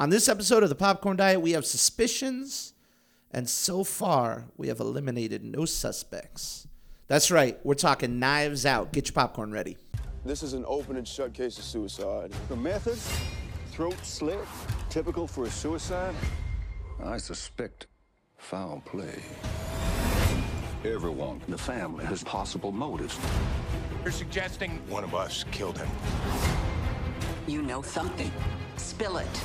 On this episode of the Popcorn Diet, we have suspicions, and so far, we have eliminated no suspects. That's right, we're talking knives out. Get your popcorn ready. This is an open and shut case of suicide. The method, throat slit, typical for a suicide. I suspect foul play. Everyone in the family has possible motives. You're suggesting one of us killed him. You know something. Spill it.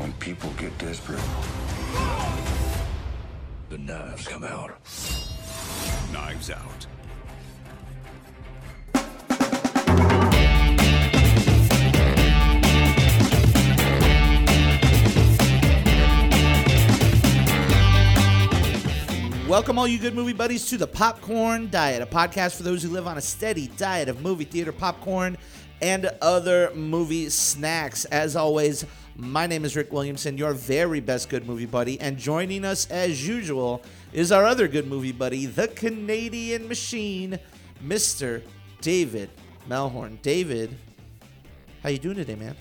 When people get desperate, the knives come out. Knives out. Welcome, all you good movie buddies, to the Popcorn Diet, a podcast for those who live on a steady diet of movie theater popcorn and other movie snacks. As always, my name is Rick Williamson, your very best good movie buddy, and joining us as usual is our other good movie buddy, the Canadian Machine, Mr. David Melhorn. David, how you doing today, man?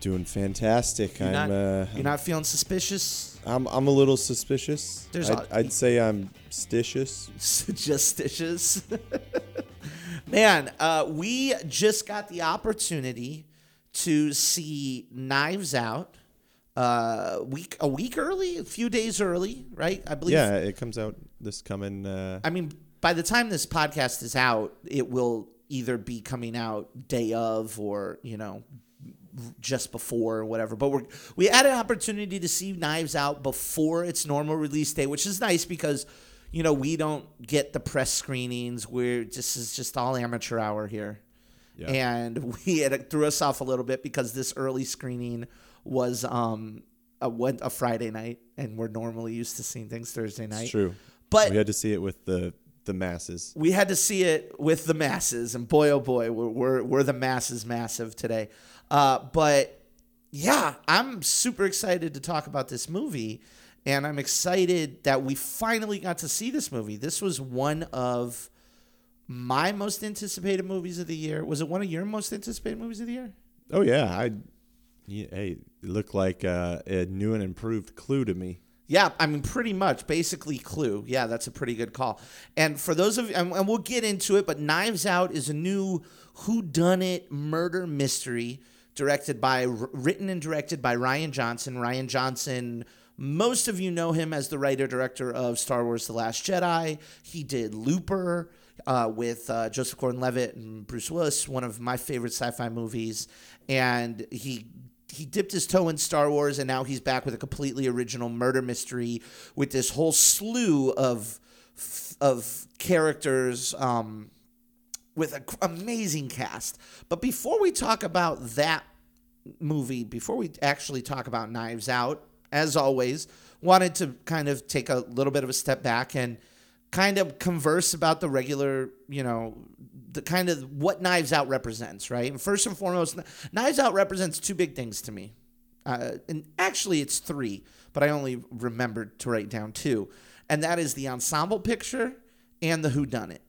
Doing fantastic. You're I'm not, uh, you're not feeling suspicious? I'm I'm a little suspicious. There's I'd, a- I'd say I'm stitious. Justitious. Man, uh, we just got the opportunity to see Knives Out uh, week a week early, a few days early, right? I believe. Yeah, it comes out this coming. Uh, I mean, by the time this podcast is out, it will either be coming out day of or you know just before or whatever. But we're we had an opportunity to see Knives Out before its normal release date, which is nice because you know we don't get the press screenings. We're this is just all amateur hour here, Yeah. and we had it threw us off a little bit because this early screening was um a went a Friday night, and we're normally used to seeing things Thursday night. it's true. but we had to see it with the the masses. we had to see it with the masses, and boy, oh boy, we're we're, we're the masses massive today. Uh, but yeah, I'm super excited to talk about this movie, and I'm excited that we finally got to see this movie. This was one of my most anticipated movies of the year. Was it one of your most anticipated movies of the year? Oh yeah, I. Yeah, hey, it looked like uh, a new and improved Clue to me. Yeah, I mean, pretty much, basically Clue. Yeah, that's a pretty good call. And for those of you, and, and we'll get into it, but Knives Out is a new whodunit murder mystery directed by, written and directed by Rian Johnson. Rian Johnson, most of you know him as the writer director of Star Wars: The Last Jedi. He did Looper. Uh, with uh, Joseph Gordon-Levitt and Bruce Willis, one of my favorite sci-fi movies, and he he dipped his toe in Star Wars, and now he's back with a completely original murder mystery with this whole slew of of characters um, with an amazing cast. But before we talk about that movie, before we actually talk about Knives Out, as always, wanted to kind of take a little bit of a step back and kind of converse about the regular, you know, the kind of what Knives Out represents, right? And first and foremost, Knives Out represents two big things to me. Uh, and actually, it's three, but I only remembered to write down two. And that is the ensemble picture and the whodunit.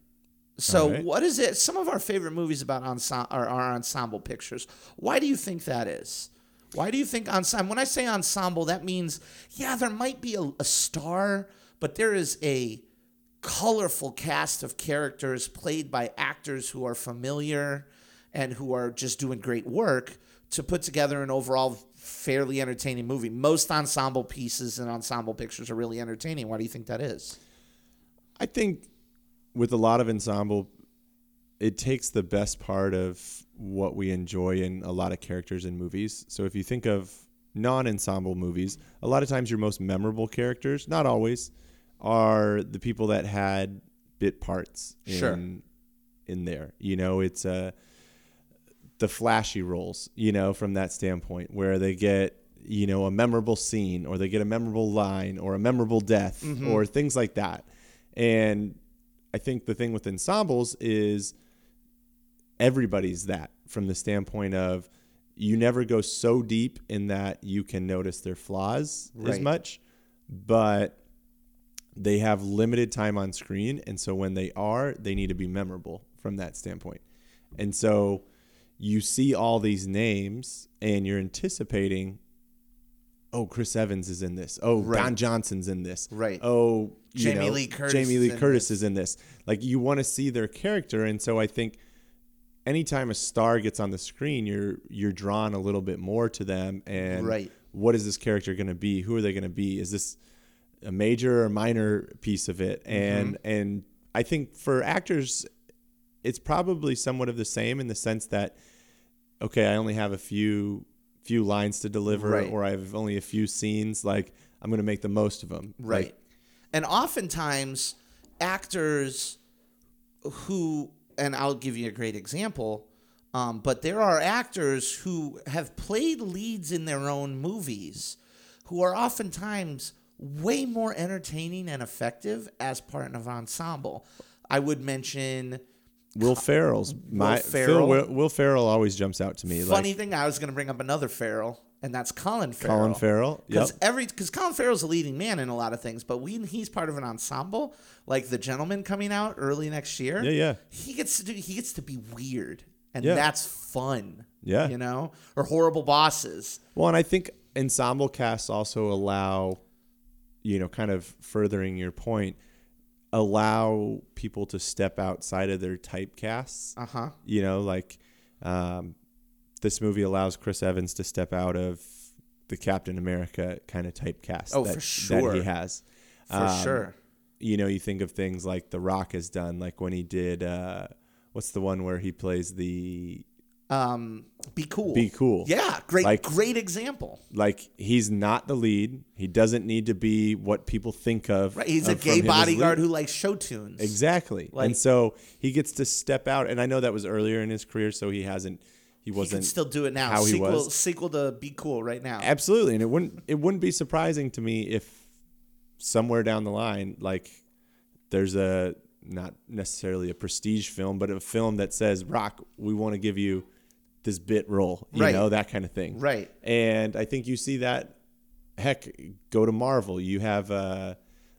So, right. what is it? Some of our favorite movies about ensemble are, are ensemble pictures. Why do you think that is? Why do you think ensemble? When I say ensemble, that means yeah, there might be a, a star, but there is a colorful cast of characters played by actors who are familiar and who are just doing great work to put together an overall fairly entertaining movie. Most ensemble pieces and ensemble pictures are really entertaining. Why do you think that is? I think with a lot of ensemble, it takes the best part of what we enjoy in a lot of characters in movies. So if you think of non-ensemble movies, a lot of times your most memorable characters, not always, are the people that had bit parts in Sure. in there. You know, it's uh the flashy roles, you know, from that standpoint where they get you know a memorable scene or they get a memorable line or a memorable death or things like that. And I think the thing with ensembles is everybody's that from the standpoint of you never go so deep in that you can notice their flaws as much, but they have limited time on screen. And so when they are, they need to be memorable from that standpoint. And so, you see all these names and you're anticipating oh chris evans is in this oh Right. don johnson's in this Right. oh you Jamie know, Lee Curtis jamie lee in curtis this. is in this like you want to see their character and so i think anytime a star gets on the screen you're you're drawn a little bit more to them and Right. what is this character going to be who are they going to be is this a major or minor piece of it and Mm-hmm. and i think for actors it's probably somewhat of the same in the sense that okay i only have a few few lines to deliver Right. or i have only a few scenes like i'm going to make the most of them Right. Like, and oftentimes, actors who, and I'll give you a great example, um, but there are actors who have played leads in their own movies who are oftentimes way more entertaining and effective as part of an ensemble. I would mention. will ferrell's my Ferrell. Phil, will, will ferrell always jumps out to me Funny like thing, I was going to bring up another Ferrell, and that's Colin Farrell. colin farrell Because yep. every because Colin Farrell's a leading man in a lot of things, but when he's part of an ensemble, like The Gentleman coming out early next year, Yeah, yeah. he gets to do he gets to be weird, and Yeah. that's fun. Yeah. you know, or Horrible Bosses. Well, and I think ensemble casts also allow, you know, kind of furthering your point, allow people to step outside of their typecasts. Uh huh. You know, like um, this movie allows Chris Evans to step out of the Captain America kind of typecast Oh, that, for sure. that he has. For Um, sure. You know, you think of things like The Rock has done, like when he did, uh, what's the one where he plays the Um, be cool. Be Cool. Yeah, great, Like- great example. like he's not the lead. He doesn't need to be what people think of. Right, he's a of gay bodyguard who likes show tunes. exactly. Like- and so he gets to step out. And I know that was earlier in his career, so he hasn't. He He wasn't He still do it now. How he sequel, was sequel to Be Cool right now. absolutely, and it wouldn't. It wouldn't be surprising to me if somewhere down the line, like there's a not necessarily a prestige film, but a film that says, "Rock, we want to give you this bit role," you Right. know, that kind of thing. Right. And I think you see that. Heck, go to Marvel. You have uh,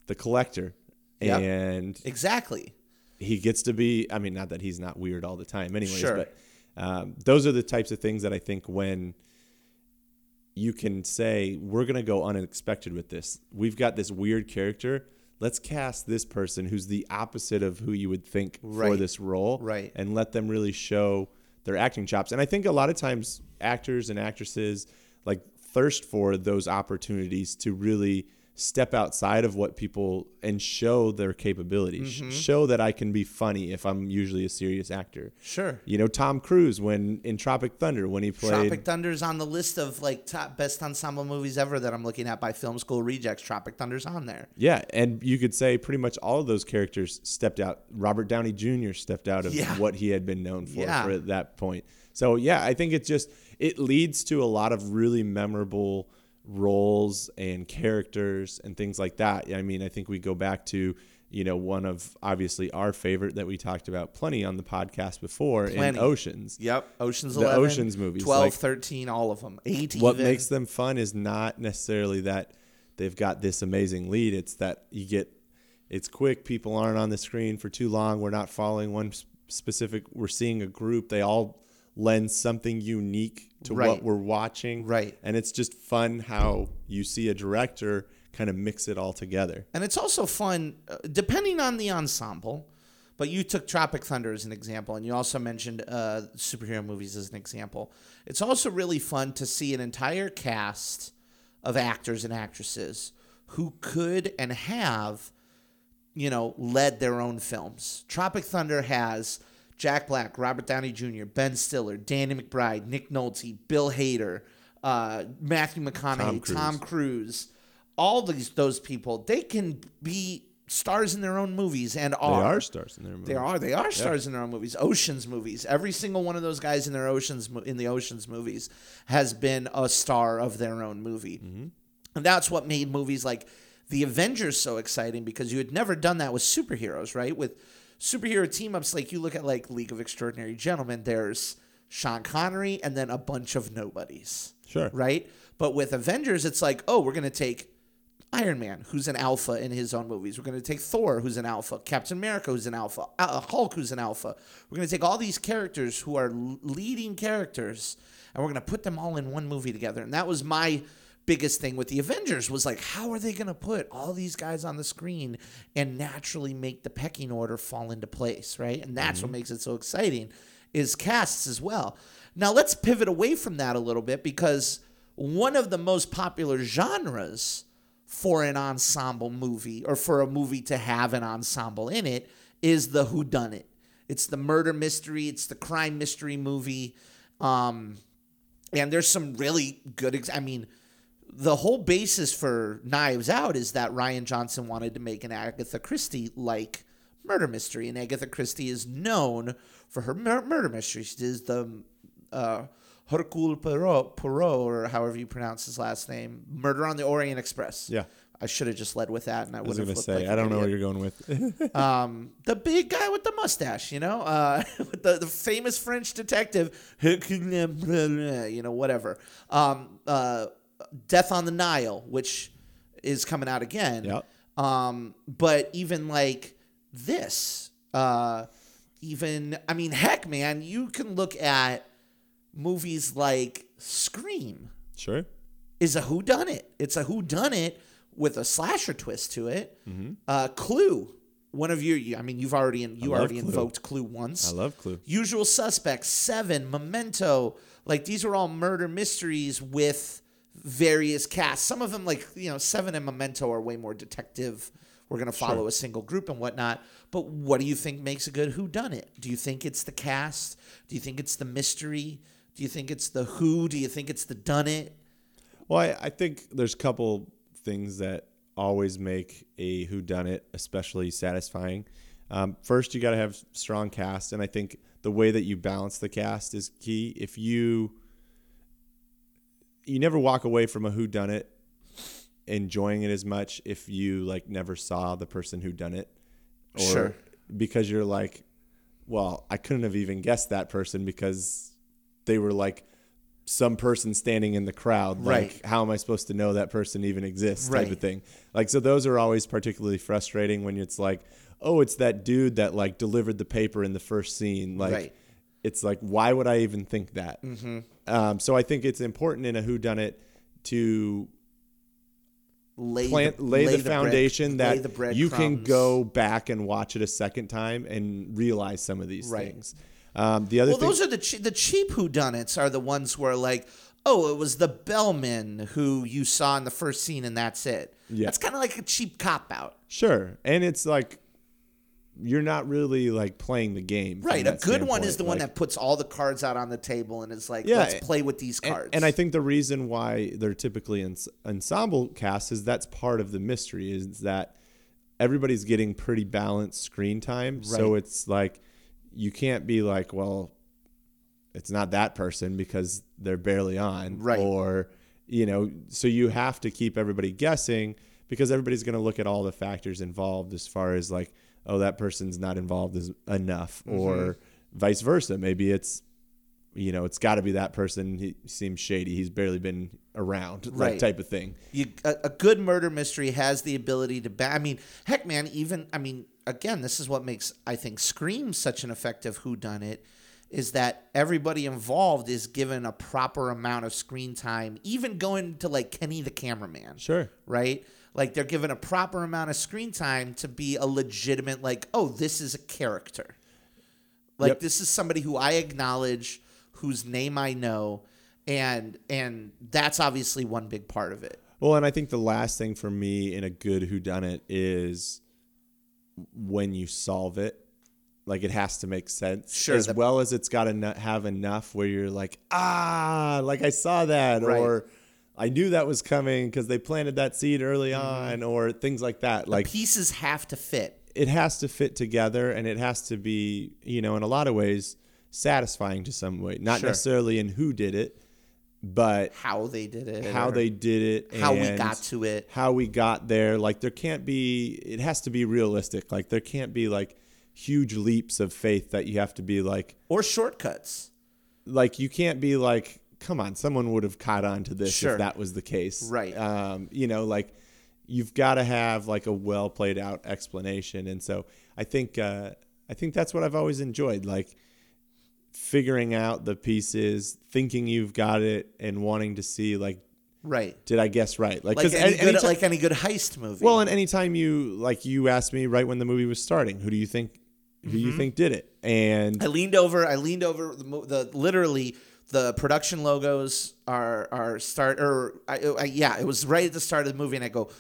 the Collector, Yep. and Exactly. he gets to be. I mean, not that he's not weird all the time, anyways. Sure. But um, those are the types of things that I think when you can say we're gonna go unexpected with this. We've got this weird character. Let's cast this person who's the opposite of who you would think for this role, Right. And let them really show their acting chops. And I think a lot of times actors and actresses like thirst for those opportunities to really step outside of what people and show their capabilities. Mm-hmm. Show that I can be funny if I'm usually a serious actor. Sure. You know, Tom Cruise when in Tropic Thunder when he played Tropic Thunder's on the list of like top best ensemble movies ever that I'm looking at by Film School Rejects. Tropic Thunder's on there. Yeah, and you could say pretty much all of those characters stepped out. Robert Downey Jr. stepped out of Yeah. what he had been known for Yeah. for at that point. So yeah, I think it just it leads to a lot of really memorable roles and characters and things like that. I mean, I think we go back to you know one of obviously our favorite that we talked about plenty on the podcast before Plenty. in Oceans. Yep. Ocean's The 11. Ocean's movies, 12, like- 13, all of them. 8 what even. makes them fun is not necessarily that they've got this amazing lead it's that you get it's quick people aren't on the screen for too long we're not following one specific we're seeing a group they all lend something unique to Right. what we're watching Right. and it's just fun how you see a director kind of mix it all together And it's also fun, uh, depending on the ensemble. But you took Tropic Thunder as an example, and you also mentioned uh, superhero movies as an example. It's also really fun to see an entire cast of actors and actresses who could and have, you know, led their own films. Tropic Thunder has Jack Black, Robert Downey Jr., Ben Stiller, Danny McBride, Nick Nolte, Bill Hader, uh, Matthew McConaughey, Cruise. Tom Cruise, all these those people. They can be stars in their own movies and they are. are stars in their movies. They are. They are stars in their own movies. Oceans movies. Every single one of those guys in their oceans in the oceans movies has been a star of their own movie, and that's what made movies like the Avengers so exciting because you had never done that with superheroes, right? With superhero team ups, like you look at like League of Extraordinary Gentlemen. There's Sean Connery and then a bunch of nobodies Sure. right? But with Avengers, it's like, oh, we're gonna take Iron Man, who's an alpha in his own movies. We're going to take Thor, who's an alpha. Captain America, who's an alpha. Uh, Hulk, who's an alpha. We're going to take all these characters who are leading characters, and we're going to put them all in one movie together. And that was my biggest thing with the Avengers was like, how are they going to put all these guys on the screen and naturally make the pecking order fall into place, right? And that's what makes it so exciting is casts as well. Now let's pivot away from that a little bit because one of the most popular genres for an ensemble movie or for a movie to have an ensemble in it is the whodunit. It's the murder mystery, it's the crime mystery movie. Um, and there's some really good ex- I mean, the whole basis for Knives Out is that Rian Johnson wanted to make an Agatha Christie like murder mystery, and Agatha Christie is known for her mur- murder mysteries. She is the uh, Hercule Poirot, Poirot, or however you pronounce his last name, Murder on the Orient Express. Yeah. I should have just led with that, and I, I was would gonna say like I don't know where you're going with. um, the big guy with the mustache, you know, uh, the, the famous French detective, you know, whatever. Um, uh, Death on the Nile, which is coming out again. Yep. Um, but even like this, uh, even I mean, heck, man, you can look at movies like Scream sure. is a who done it. It's a who done it with a slasher twist to it. Uh, Clue, one of your, you- I mean, you've already you already Clue. invoked Clue once. I love Clue. Usual Suspects, Seven, Memento, like these are all murder mysteries with various casts. Some of them, like you know, Seven and Memento, are way more detective. We're gonna follow a single group and whatnot. But what do you think makes a good who done it? Do you think it's the cast? Do you think it's the mystery? Do you think it's the who? Do you think it's the done it? Well, I, I think there's a couple things that always make a who done it especially satisfying. Um, first, you got to have strong cast, and I think the way that you balance the cast is key. If you you never walk away from a who done it enjoying it as much if you like never saw the person who done it, or Sure. because you're like, well, I couldn't have even guessed that person because they were like some person standing in the crowd. Like, Right. how am I supposed to know that person even exists? right. Type of thing. Like, so those are always particularly frustrating when it's like, oh, it's that dude that like delivered the paper in the first scene. Like, Right. It's like, why would I even think that? Mm-hmm. Um, so I think it's important in a whodunit to lay plant the, lay, the, brick- foundation lay that the you can go back and watch it a second time and realize some of these Right. things. Um, the other Well, thing, those are the che- the cheap whodunits are the ones where like, oh, it was the bellman who you saw in the first scene and that's it. Yeah. That's kind of like a cheap cop out. sure, and it's like you're not really like playing the game, Right. A good one is standpoint. the one that puts all the cards out on the table and is like, Yeah, let's play with these cards. And, I think the reason why they're typically in ensemble casts is that's part of the mystery is that everybody's getting pretty balanced screen time. So it's like you can't be like, well, it's not that person because they're barely on, Right. Or you know, so you have to keep everybody guessing because everybody's going to look at all the factors involved as far as like, oh, that person's not involved as enough, Mm-hmm. or vice versa. Maybe it's you know, it's got to be that person. He seems shady. He's barely been around, Right. type of thing. you, a, a good murder mystery has the ability to. Ba- I mean, heck, man. Even I mean, again, this is what makes I think Scream such an effective whodunit is that everybody involved is given a proper amount of screen time, even going to like Kenny the cameraman. Sure. Right? Like they're given a proper amount of screen time to be a legitimate, like, oh, this is a character. Like Yep. this is somebody who I acknowledge, whose name I know, and and that's obviously one big part of it. Well, and I think the last thing for me in a good who done it is when you solve it, like it has to make sense. Sure, As the- well as it's got to have enough where you're like, ah, like I saw that, Right. or I knew that was coming because they planted that seed early Mm-hmm. on, or things like that. Like Pieces have to fit. it has to fit together and it has to be, you know, in a lot of ways satisfying to some way. Not Sure. necessarily in who did it, but How they did it. how or they did it how we and got to it. how we got there like there can't be it has to be realistic like there can't be like huge leaps of faith that you have to be like Or shortcuts. like you can't be like come on someone would have caught on to this Sure. if that was the case Right. um you know like you've got to have like a well played out explanation. And so I think uh, I think that's what I've always enjoyed, like figuring out the pieces, thinking you've got it, and wanting to see like, Right. did I guess right? Like 'cause any, good, anytime- like any good heist movie. well, and anytime you like you asked me right when the movie was starting, who do you think who do you think did it? And Mm-hmm. I leaned over. I leaned over the, the literally the production logos are are start or I, I, yeah, it was right at the start of the movie, and I go,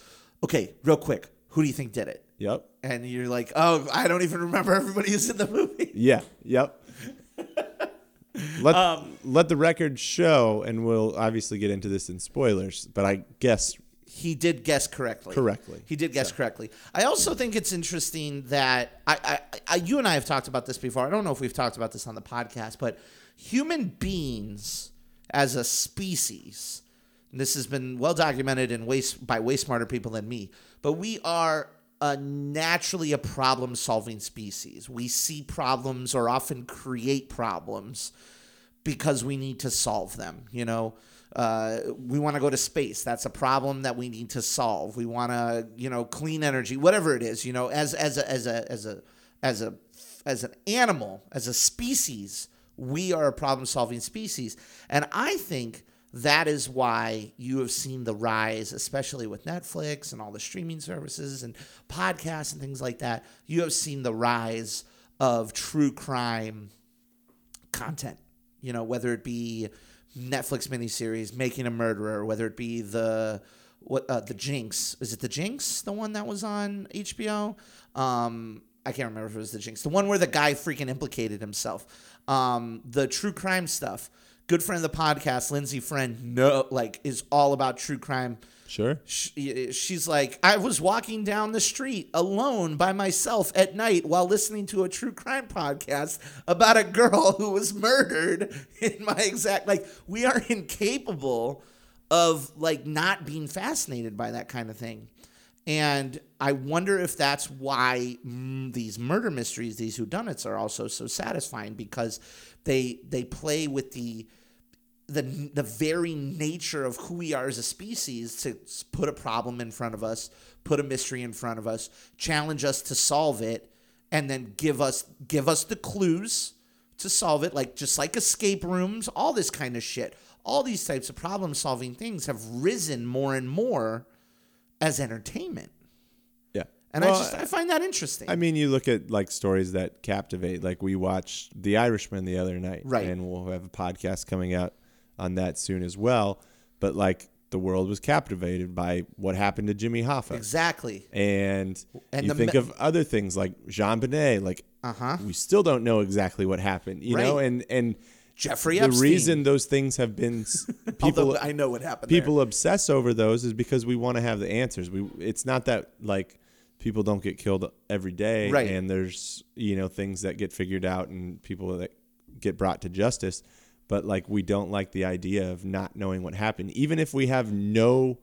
okay, real quick, who do you think did it? yep, And you're like, oh, I don't even remember everybody who's in the movie. yeah, yep. Let Um, let the record show, and we'll obviously get into this in spoilers. But I guess He did guess correctly. Correctly. He did guess correctly. I also think it's interesting that I, I, I, you and I have talked about this before. I don't know if we've talked about this on the podcast, but human beings as a species, this has been well documented and way, by way smarter people than me, but we are a naturally a problem solving species. We see problems or often create problems because we need to solve them. You know, uh, we want to go to space. That's a problem that we need to solve. We want to, you know, clean energy, whatever it is. You know, as as a as a as a as a as an animal, as a species, we are a problem solving species, and I think. That is why you have seen the rise, especially with Netflix and all the streaming services and podcasts and things like that. You have seen the rise of true crime content. You know, whether it be Netflix miniseries, Making a Murderer, whether it be the what uh, the Jinx. Is it the Jinx, the one that was on HBO? Um, I can't remember if it was the Jinx, the one where the guy freaking implicated himself. Um, the true crime stuff. Good friend of the podcast, Lindsay Friend, no, like is all about true crime sure. she, she's like, I was walking down the street alone by myself at night while listening to a true crime podcast about a girl who was murdered in my exact like we are incapable of like not being fascinated by that kind of thing. And I wonder if that's why mm, these murder mysteries, these whodunits, are also so satisfying because they they play with the the the very nature of who we are as a species to put a problem in front of us, put a mystery in front of us, challenge us to solve it, and then give us give us the clues to solve it, like just like escape rooms, all this kind of shit. All these types of problem solving things have risen more and more as entertainment. Yeah. And Well, I just I find that interesting. I mean, you look at like stories that captivate. Like we watched The Irishman the other night, Right. And we'll have a podcast coming out on that soon as well. But like the world was captivated by what happened to Jimmy Hoffa, exactly. and, And you think me- of other things like JonBenét. Like Uh-huh. we still don't know exactly what happened, you know. And and Jeffrey the reason those things have been people Although I know what happened. there. people obsess over those is because we want to have the answers. We it's not that like people don't get killed every day Right. and there's you know things that get figured out and people that get brought to justice, but like we don't like the idea of not knowing what happened even if we have no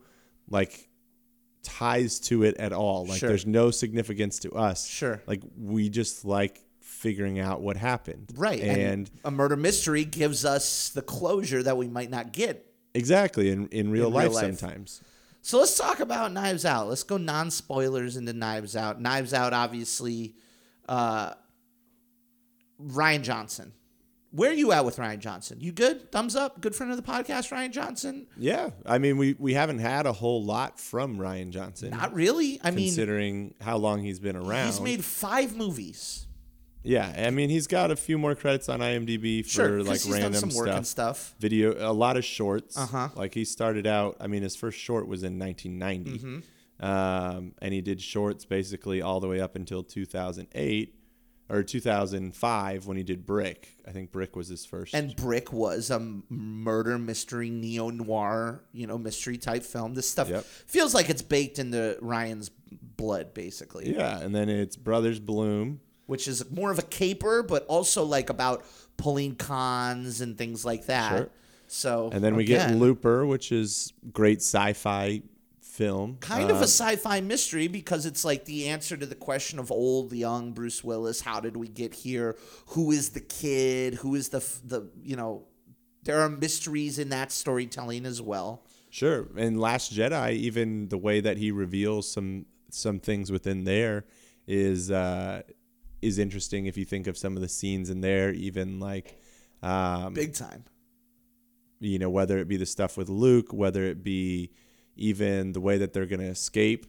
like ties to it at all. Like Sure. there's no significance to us. Sure. Like we just like figuring out what happened. Right. And, a murder mystery gives us the closure that we might not get. exactly in, in real In real life life. sometimes. So let's talk about Knives Out. Let's go non spoilers into Knives Out. Knives Out, obviously, uh, Rian Johnson. Where are you at with Rian Johnson? You good? Thumbs up? Good friend of the podcast, Rian Johnson? Yeah, I mean, we we haven't had a whole lot from Rian Johnson. Not really. I mean, considering how long he's been around. he's made five movies. Yeah, I mean, he's got a few more credits on IMDb for Sure, like he's random done some work stuff. and stuff. Video, a lot of shorts. Uh-huh. Like he started out. I mean, his first short was in 1990, Mm-hmm. um, and he did shorts basically all the way up until 2008 or 2005 when he did Brick. I think Brick was his first. And Brick was a murder mystery, neo noir, you know, mystery type film. This stuff Yep. feels like it's baked into Rian's blood, basically. yeah, and then it's Brothers Bloom. Which is more of a caper, but also like about pulling cons and things like that. Sure. So And then we get Looper, which is great sci-fi film. kind of Uh, a sci-fi mystery because it's like the answer to the question of old, young Bruce Willis. How did we get here? Who is the kid? Who is the the you know? There are mysteries in that storytelling as well. Sure. And Last Jedi, even the way that he reveals some some things within there is uh, is interesting. If you think of some of the scenes in there, even like um, Big time. you know whether it be the stuff with Luke, whether it be even the way that they're going to escape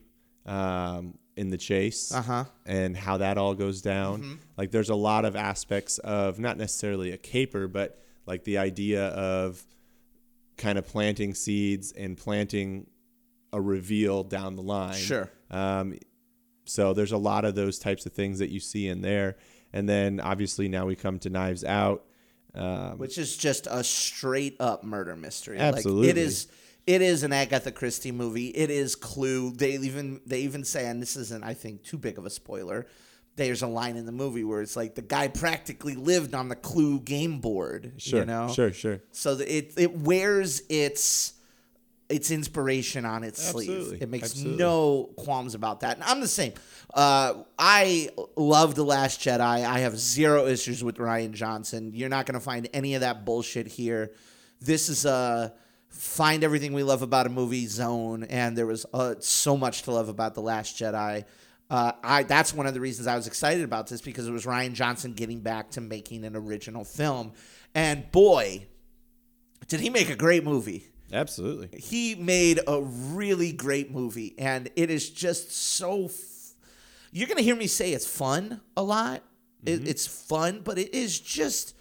um, in the chase, Uh-huh. and how that all goes down. Like there's a lot of aspects of not necessarily a caper, but like the idea of kind of planting seeds and planting a reveal down the line. Sure. Um, so there's a lot of those types of things that you see in there, and then obviously now we come to Knives Out. Um, which is just a straight up murder mystery. Like Absolutely. it is it is an Agatha Christie movie. It is Clue. They even they even say and this isn't I think too big of a spoiler. There's a line in the movie where it's like the guy practically lived on the Clue game board, sure, you know. sure, sure. So it it wears its its inspiration on its sleeve. It makes Absolutely. no qualms about that. And I'm the same. Uh, I love The Last Jedi. I have zero issues with Rian Johnson. You're not going to find any of that bullshit here. This is a find everything we love about a movie zone, and there was uh, so much to love about The Last Jedi. Uh, I that's one of the reasons I was excited about this because it was Rian Johnson getting back to making an original film, and boy, did he make a great movie Absolutely. he made a really great movie and it is just so f- you're gonna hear me say it's fun a lot. It, mm-hmm. it's fun but it is just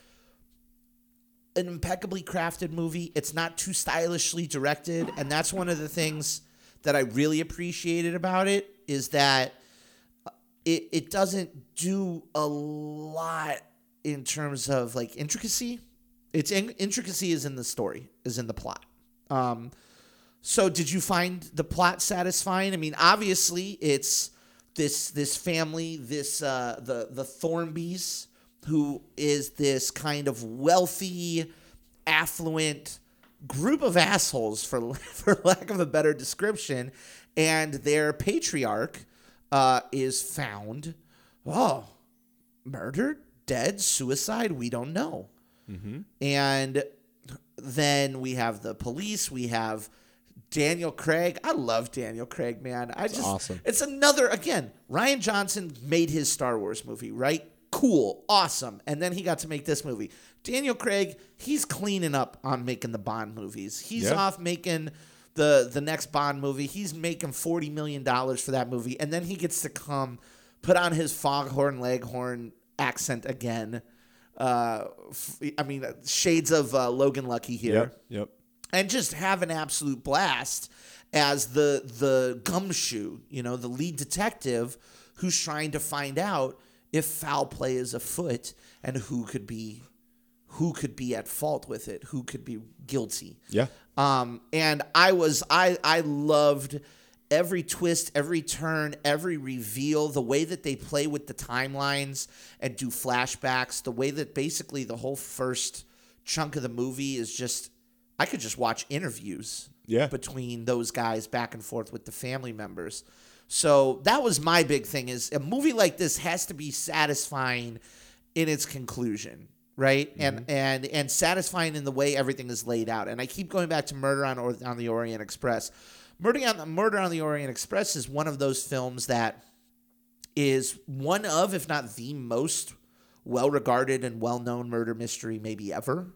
an impeccably crafted movie. It's not too stylishly directed and that's one of the things that i really appreciated about it is that uh, it, it doesn't do a lot in terms of like intricacy. Its in- intricacy is in the story is in the plot um, so did you find the plot satisfying? I mean, obviously it's this this family, this uh, the the Thornbys, who is this kind of wealthy, affluent group of assholes, for for lack of a better description, and their patriarch uh, is found, oh, murdered, dead, suicide. We don't know. And then we have the police. We have Daniel Craig. I love Daniel Craig, man. I just awesome. It's another again. Rian Johnson made his Star Wars movie, right? Cool, awesome. And then he got to make this movie. Daniel Craig, he's cleaning up on making the Bond movies. He's Yeah. off making the the next Bond movie. He's making forty million dollars for that movie, and then he gets to come put on his foghorn leghorn accent again. Uh, f- I mean, shades of uh, Logan Lucky here Yep. Yep. and just have an absolute blast as the the gumshoe, you know, the lead detective who's trying to find out if foul play is afoot and who could be who could be at fault with it, who could be guilty. Yeah. Um, and I was I I loved every twist, every turn, every reveal, the way that they play with the timelines and do flashbacks, the way that basically the whole first chunk of the movie is just I could just watch interviews Yeah. between those guys back and forth with the family members. So that was my big thing is a movie like this has to be satisfying in its conclusion, right? Mm-hmm. And and and satisfying in the way everything is laid out. And I keep going back to Murder on or- on the Orient Express. Murder on Murder on the Orient Express is one of those films that is one of, if not the most well regarded and well known murder mystery maybe ever.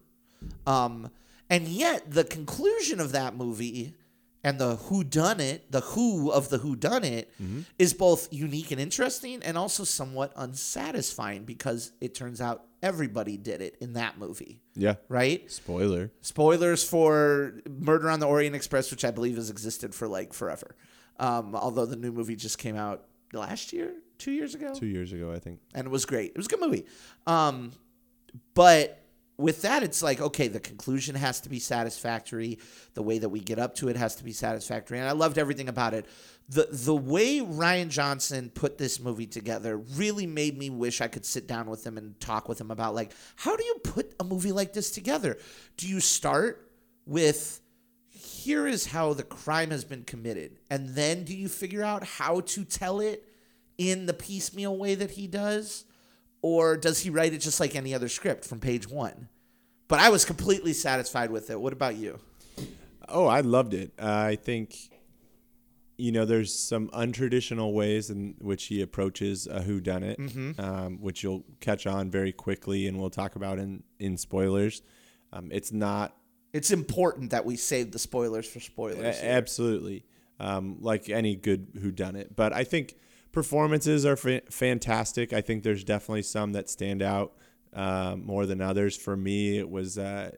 Um, and yet the conclusion of that movie and the who done it, the who of the who done it, is both unique and interesting and also somewhat unsatisfying because it turns out everybody did it in that movie, Yeah. right? Spoiler. Spoilers for Murder on the Orient Express, which I believe has existed for like forever. Um, although the new movie just came out last year, two years ago Two years ago, I think. and it was great. It was a good movie. Um, but with that, it's like okay, the conclusion has to be satisfactory. The way that we get up to it has to be satisfactory, and I loved everything about it. the The way Rian Johnson put this movie together really made me wish I could sit down with him and talk with him about like how do you put a movie like this together? Do you start with here is how the crime has been committed. And then do you figure out how to tell it in the piecemeal way that he does? Or does he write it just like any other script from page one? But I was completely satisfied with it. What about you? Oh, I loved it. Uh, I think, you know, there's some untraditional ways in which he approaches a whodunit, Mm-hmm. um, which you'll catch on very quickly, and we'll talk about in in spoilers. Um, it's not It's important that we save the spoilers for spoilers. a- absolutely um, like any good whodunit, but I think performances are fa- fantastic. I think there's definitely some that stand out uh, more than others. For me, it was uh,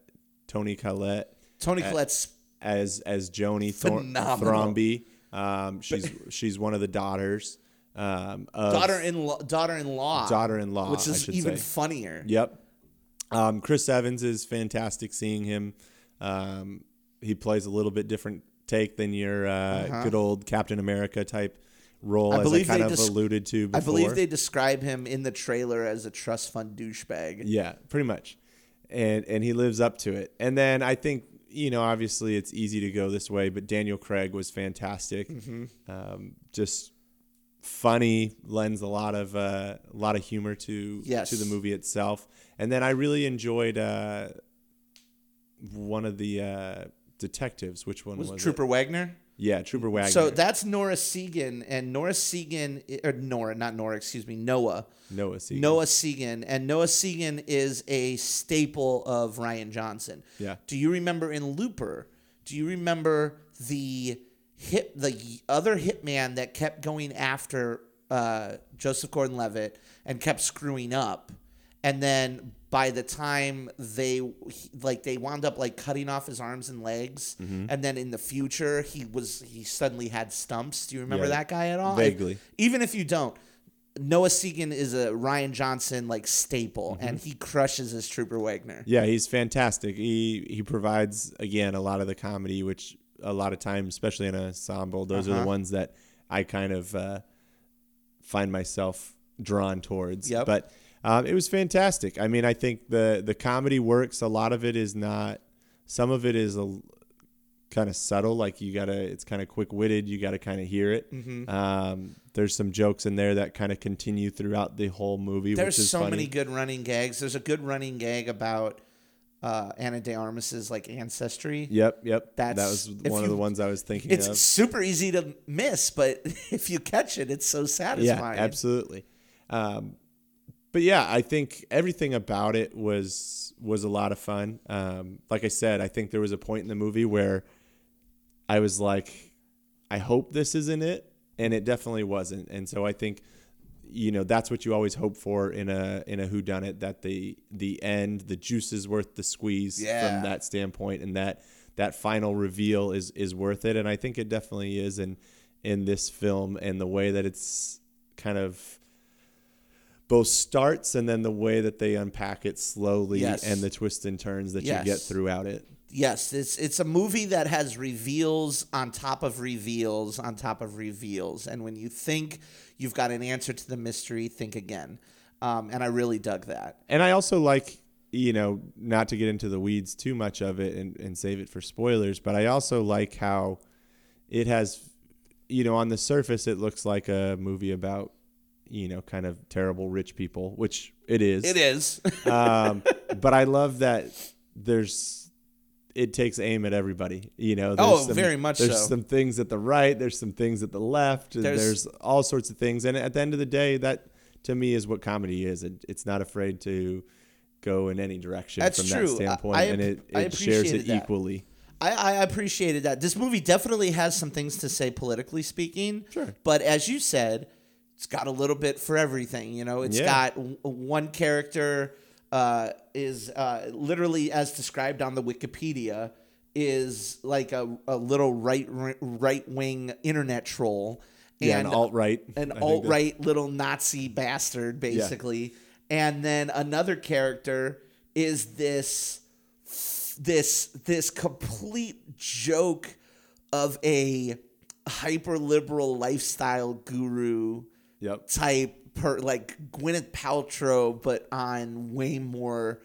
Toni Collette. Toni Collette's as as Joni Thor- Thrombey. Um, she's she's one of the daughters. Um, of, daughter-in-law, daughter-in-law, Daughter-in-law, which is even say. funnier. Yep. Um, Chris Evans is fantastic. Seeing him, um, he plays a little bit different take than your uh, good old Captain America type role. I as I believe kind they of desc- alluded to before. I believe they describe him in the trailer as a trust fund douchebag. Yeah, pretty much. And and he lives up to it. And then I think you know, obviously it's easy to go this way, but Daniel Craig was fantastic. Mm-hmm. Um, just funny, lends a lot of uh, a lot of humor to Yes. to the movie itself. And then I really enjoyed uh, one of the uh, detectives. Which one was, Was it? Trooper Wagner? Yeah, Trooper Wagner. So that's Nora Segan, and Nora Segan, or Nora, not Nora, excuse me, Noah. Noah Segan. Noah Segan, and Noah Segan is a staple of Rian Johnson. Yeah. Do you remember in Looper? Do you remember the hit the other hitman that kept going after uh, Joseph Gordon-Levitt and kept screwing up, and then by the time they like they wound up like cutting off his arms and legs, Mm-hmm. and then in the future he was he suddenly had stumps. Do you remember Yeah, that guy at all? vaguely. even if you don't. Noah Segan is a Rian Johnson like staple, Mm-hmm. and he crushes his Trooper Wagner. Yeah, he's fantastic. He he provides again a lot of the comedy, which a lot of times, especially in an ensemble, those are Uh-huh. the ones that I kind of uh, find myself drawn towards. Yep. But um, it was fantastic. I mean, I think the the comedy works. A lot of it is not. Some of it is a kind of subtle. Like you gotta, it's kind of quick witted. You gotta kind of hear it. Mm-hmm. Um, there's some jokes in there that kind of continue throughout the whole movie. There's which is so funny. many good running gags. There's a good running gag about uh, Ana de Armas's like ancestry. Yep, yep. That's- that was one of the ones I was thinking It's of. super easy to miss, but if you catch it, it's so satisfying. yeah, absolutely. Um, but yeah, I think everything about it was was a lot of fun. Um, like I said, I think there was a point in the movie where I was like, I hope this isn't it, and it definitely wasn't. And so I think, you know, that's what you always hope for in a in a whodunit that the the end, the juice is worth the squeeze Yeah. from that standpoint, and that that final reveal is is worth it. And I think it definitely is in in this film and the way that it's kind of both starts and then the way that they unpack it slowly Yes. and the twists and turns that you get throughout it. Yes, it's it's a movie that has reveals on top of reveals on top of reveals, and when you think you've got an answer to the mystery, think again. Um, and I really dug that. And I also like, you know, not to get into the weeds too much of it and, and save it for spoilers, but I also like how it has, you know, on the surface, it looks like a movie about, you know, kind of terrible rich people, which it is. It is. um, but I love that there's it takes aim at everybody. You know, there's Oh, some, very much There's so. some things at the right. There's some things at the left. And There's- there's, all sorts of things. And at the end of the day, that to me is what comedy is. It, it's not afraid to go in any direction That's from true. that standpoint, I- and it, I it shares it that. equally. I, I appreciated that. This movie definitely has some things to say politically speaking. Sure. But as you said, it's got a little bit for everything. You know, it's Yeah. got one character uh, is uh, literally as described on the Wikipedia is like a, a little right right wing internet troll. Yeah, an alt-right. An alt right little Nazi bastard, basically. And then another character is this this this complete joke of a hyper liberal lifestyle guru Yep. type per like Gwyneth Paltrow but on way more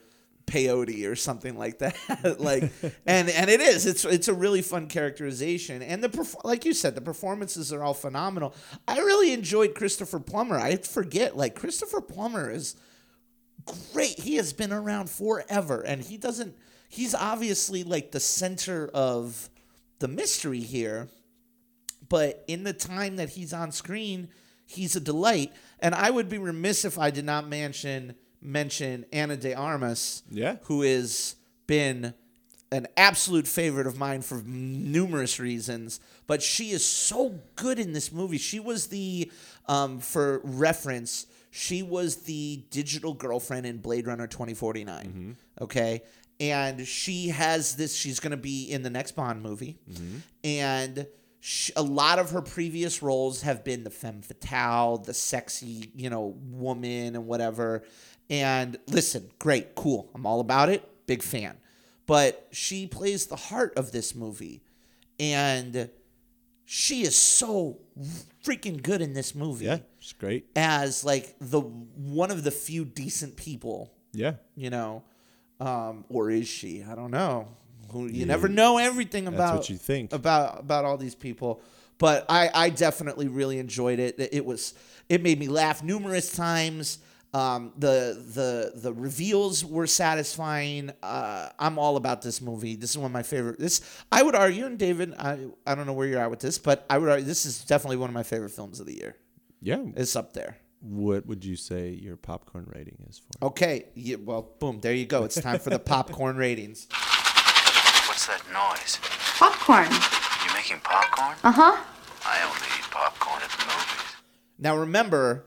peyote or something like that. Like and and it is. It's it's a really fun characterization. And the perf- like you said the performances are all phenomenal. I really enjoyed christopher plummer. I forget like christopher plummer is great. He has been around forever and he doesn't he's obviously like the center of the mystery here. But in the time that he's on screen, he's a delight. And I would be remiss if I did not mention mention Ana de Armas, Yeah. who has been an absolute favorite of mine for numerous reasons. But she is so good in this movie. She was the, um, for reference, she was the digital girlfriend in Blade Runner 2049. Okay. And she has this, she's going to be in the next Bond movie. And sh a lot of her previous roles have been the femme fatale, the sexy, you know, woman and whatever. And listen, great, cool. I'm all about it. Big fan. But she plays the heart of this movie. And she is so freaking good in this movie Yeah, it's great. as like the one of the few decent people Yeah. you know, um, or is she? I don't know. Who you never know everything about. what you think. about about all these people. But I, I definitely really enjoyed it. It was it made me laugh numerous times. Um, the the the reveals were satisfying. Uh, I'm all about this movie. This is one of my favorite. This I would argue, and David, I I don't know where you're at with this, but I would argue this is definitely one of my favorite films of the year. Yeah. It's up there. What would you say your popcorn rating is for? Okay, yeah, well, boom, there you go. It's time for the popcorn ratings. What's that noise? Popcorn. You're making popcorn? Uh huh. I only eat popcorn at the movies. Now remember,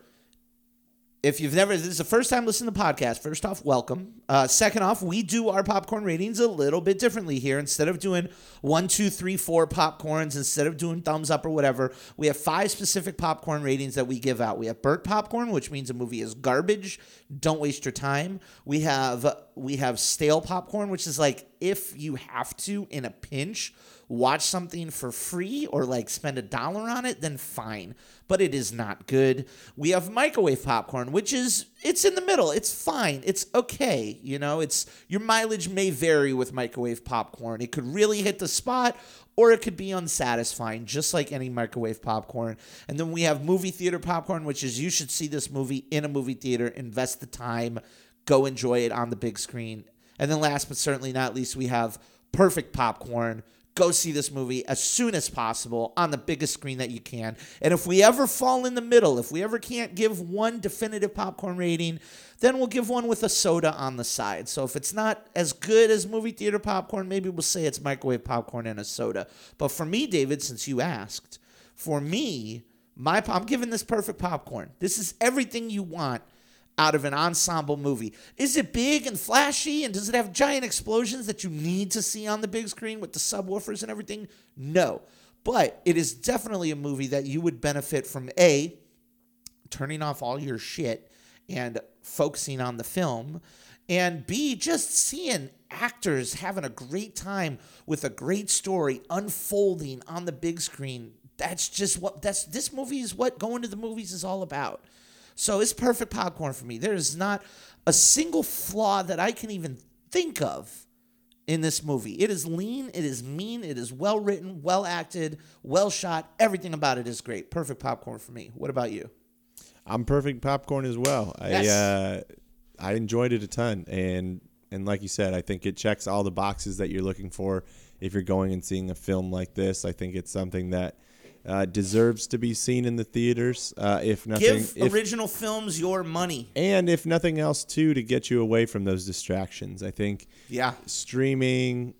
if you've never, this is the first time listening to the podcast. First off, welcome. Uh, second off, we do our popcorn ratings a little bit differently here. Instead of doing one, two, three, four popcorns, instead of doing thumbs up or whatever, we have five specific popcorn ratings that we give out. We have burnt popcorn, which means a movie is garbage. Don't waste your time. We have we have stale popcorn, which is like if you have to in a pinch watch something for free or like spend a dollar on it, then fine. But it is not good. We have microwave popcorn, which is it's in the middle. It's fine. It's okay. You know, it's your mileage may vary with microwave popcorn. It could really hit the spot or it could be unsatisfying, just like any microwave popcorn. And then we have movie theater popcorn, which is you should see this movie in a movie theater, invest the time, go enjoy it on the big screen. And then last but certainly not least, we have perfect popcorn. Go see this movie as soon as possible on the biggest screen that you can. And if we ever fall in the middle, if we ever can't give one definitive popcorn rating, then we'll give one with a soda on the side. So if it's not as good as movie theater popcorn, maybe we'll say it's microwave popcorn and a soda. But for me, David, since you asked, for me, my I'm giving this perfect popcorn. This is everything you want out of an ensemble movie. Is it big and flashy and does it have giant explosions that you need to see on the big screen with the subwoofers and everything? No. But it is definitely a movie that you would benefit from A, turning off all your shit and focusing on the film, and B, just seeing actors having a great time with a great story unfolding on the big screen. That's just what that's this movie is what going to the movies is all about. So it's perfect popcorn for me. There is not a single flaw that I can even think of in this movie. It is lean, it is mean, it is well written, well acted, well shot. Everything about it is great. Perfect popcorn for me. What about you? I'm perfect popcorn as well. Yes. I uh, I enjoyed it a ton, and and like you said, I think it checks all the boxes that you're looking for if you're going and seeing a film like this. I think it's something that uh, deserves to be seen in the theaters. Uh, if nothing, Give if, original films your money. and if nothing else, too, to get you away from those distractions. I think Yeah. streaming,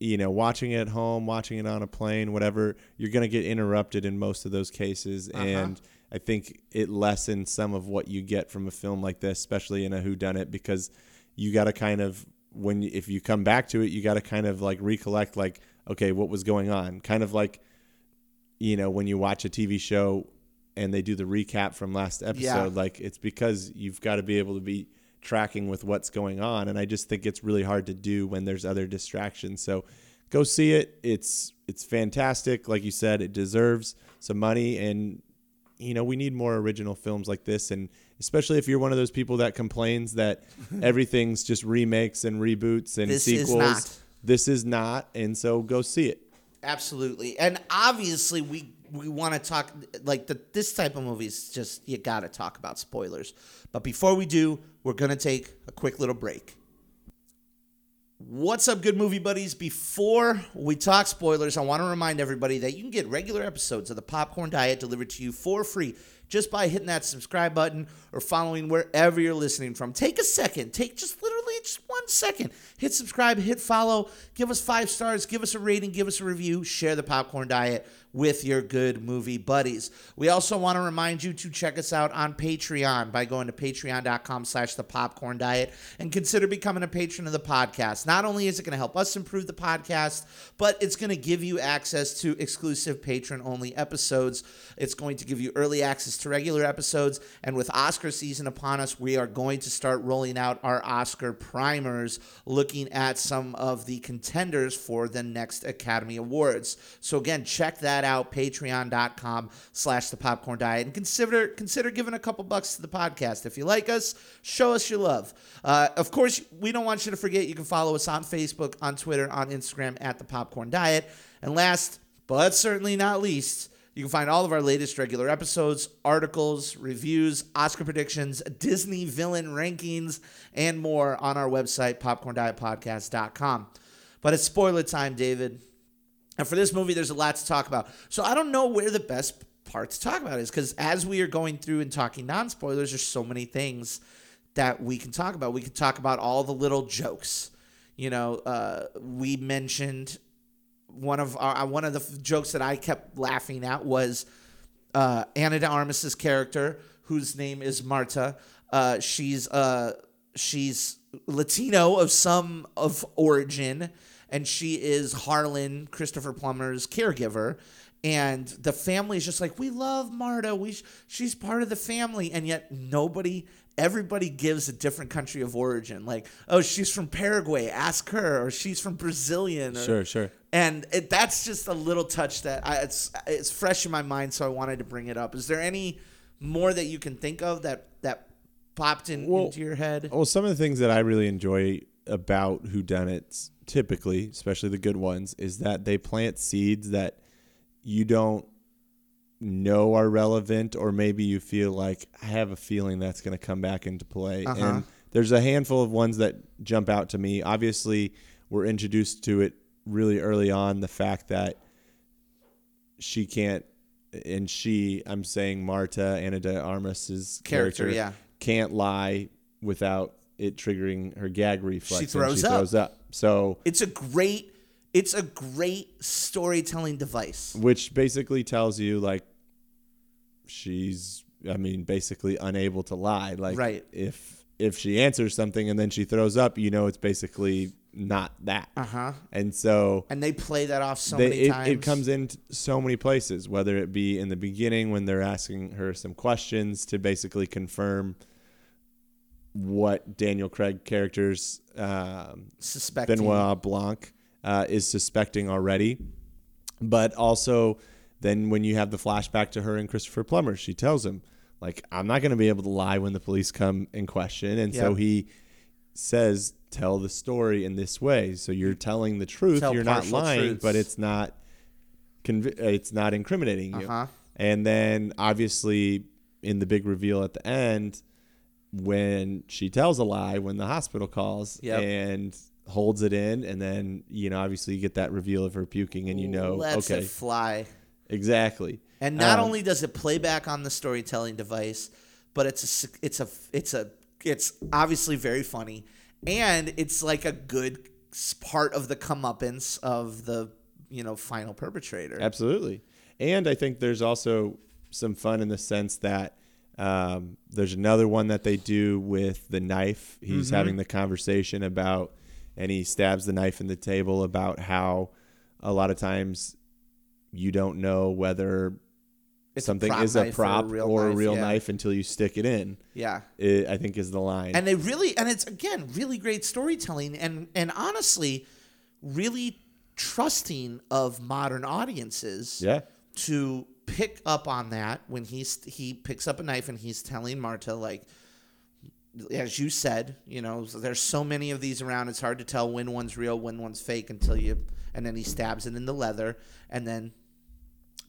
you know, watching it at home, watching it on a plane, whatever, you're going to get interrupted in most of those cases. Uh-huh. And I think it lessens some of what you get from a film like this, especially in a whodunit, because you got to kind of when if you come back to it, you got to kind of like recollect, like, okay, what was going on? Kind of like, you know, when you watch a TV show and they do the recap from last episode, Yeah. like it's because you've got to be able to be tracking with what's going on and I just think it's really hard to do when there's other distractions. So go see it. It's it's fantastic. Like you said, it deserves some money and you know, we need more original films like this and especially if you're one of those people that complains that everything's just remakes and reboots and This is sequels. not. This is not, and so go see it. Absolutely. And obviously we we want to talk like the this type of movies just you got to talk about spoilers. But before we do, we're to take a quick little break. What's up, good movie buddies? Before we talk spoilers, I want to remind everybody that you can get regular episodes of the Popcorn Diet delivered to you for free just by hitting that subscribe button or following wherever you're listening from. Take a second, take just literally just one second. Hit subscribe, hit follow, give us five stars, give us a rating, give us a review, share the Popcorn Diet with your good movie buddies. We also want to remind you to check us out on Patreon by going to patreon.com slash the popcorn diet and consider becoming a patron of the podcast. Not only is it going to help us improve the podcast, but it's going to give you access to exclusive patron only episodes. It's going to give you early access to regular episodes. And with Oscar season upon us, we are going to start rolling out our Oscar primers, looking at some of the contenders for the next Academy Awards. So again, check that out, patreon.com slash the popcorn diet. And consider consider giving a couple bucks to the podcast. If you like us, show us your love. Uh, of course, we don't want you to forget you can follow us on Facebook, on Twitter, on Instagram at the popcorn diet. And last, but certainly not least, you can find all of our latest regular episodes, articles, reviews, Oscar predictions, Disney villain rankings, and more on our website, popcorndietpodcast.com. But it's spoiler time, David. And for this movie, there's a lot to talk about. So I don't know where the best part to talk about is because as we are going through and talking non spoilers, there's so many things that we can talk about. We can talk about all the little jokes. You know, uh, we mentioned one of our, one of the f- jokes that I kept laughing at was uh, Ana de Armas's character, whose name is Marta. Uh, she's uh, she's Latino of some of origin, and she is Harlan, Christopher Plummer's caregiver. And the family is just like, we love Marta. We sh- she's part of the family, and yet nobody, everybody gives a different country of origin. Like, oh, she's from Paraguay. Ask her, or she's from Brazilian. Or, Sure, sure. and it, that's just a little touch that I, it's it's fresh in my mind, so I wanted to bring it up. Is there any more that you can think of that that popped in, Well- into your head? Well, some of the things that I really enjoy about whodunits, typically, especially the good ones, is that they plant seeds that you don't know are relevant, or maybe you feel like I have a feeling that's going to come back into play. Uh-huh. And there's a handful of ones that jump out to me. Obviously, we're introduced to it really early on. The fact that she can't, and she, I'm saying Marta, Ana de Armas's Character, character, yeah. can't lie without it triggering her gag reflex. and throws she up. throws up. So, It's a great it's a great storytelling device. which basically tells you like she's, I mean, basically unable to lie. Like, Right. if if she answers something and then she throws up, you know, it's basically not that. Uh huh. And so And they play that off so they, many it, times. it comes in so many places, whether it be in the beginning when they're asking her some questions to basically confirm what Daniel Craig characters um, suspecting. Benoit Blanc uh, is suspecting already. But also, then when you have the flashback to her and Christopher Plummer, she tells him, like, I'm not going to be able to lie when the police come in question. And so he says, tell the story in this way. So you're telling the truth. Tell you're not lying, truths. but it's not uh, it's not incriminating you. Uh-huh. And then obviously in the big reveal at the end, when she tells a lie when the hospital calls Yep. and holds it in, and then you know obviously you get that reveal of her puking, and you know Lets okay it fly. exactly. And not Um, only does it play back on the storytelling device, but it's a it's a it's a it's obviously very funny, and it's like a good part of the comeuppance of the you know final perpetrator. Absolutely. And I think there's also some fun in the sense that um, there's another one that they do with the knife. He's Mm-hmm. having the conversation about, and he stabs the knife in the table about how a lot of times you don't know whether It's something prop is a knife or a prop real or a real yeah. knife until you stick it in. Yeah. It, I think is the line. and they really and it's again really great storytelling and and honestly really trusting of modern audiences yeah. to pick up on that when he's he picks up a knife and he's telling Marta like as you said, you know, there's so many of these around it's hard to tell when one's real, when one's fake until you and then he stabs it in the leather and then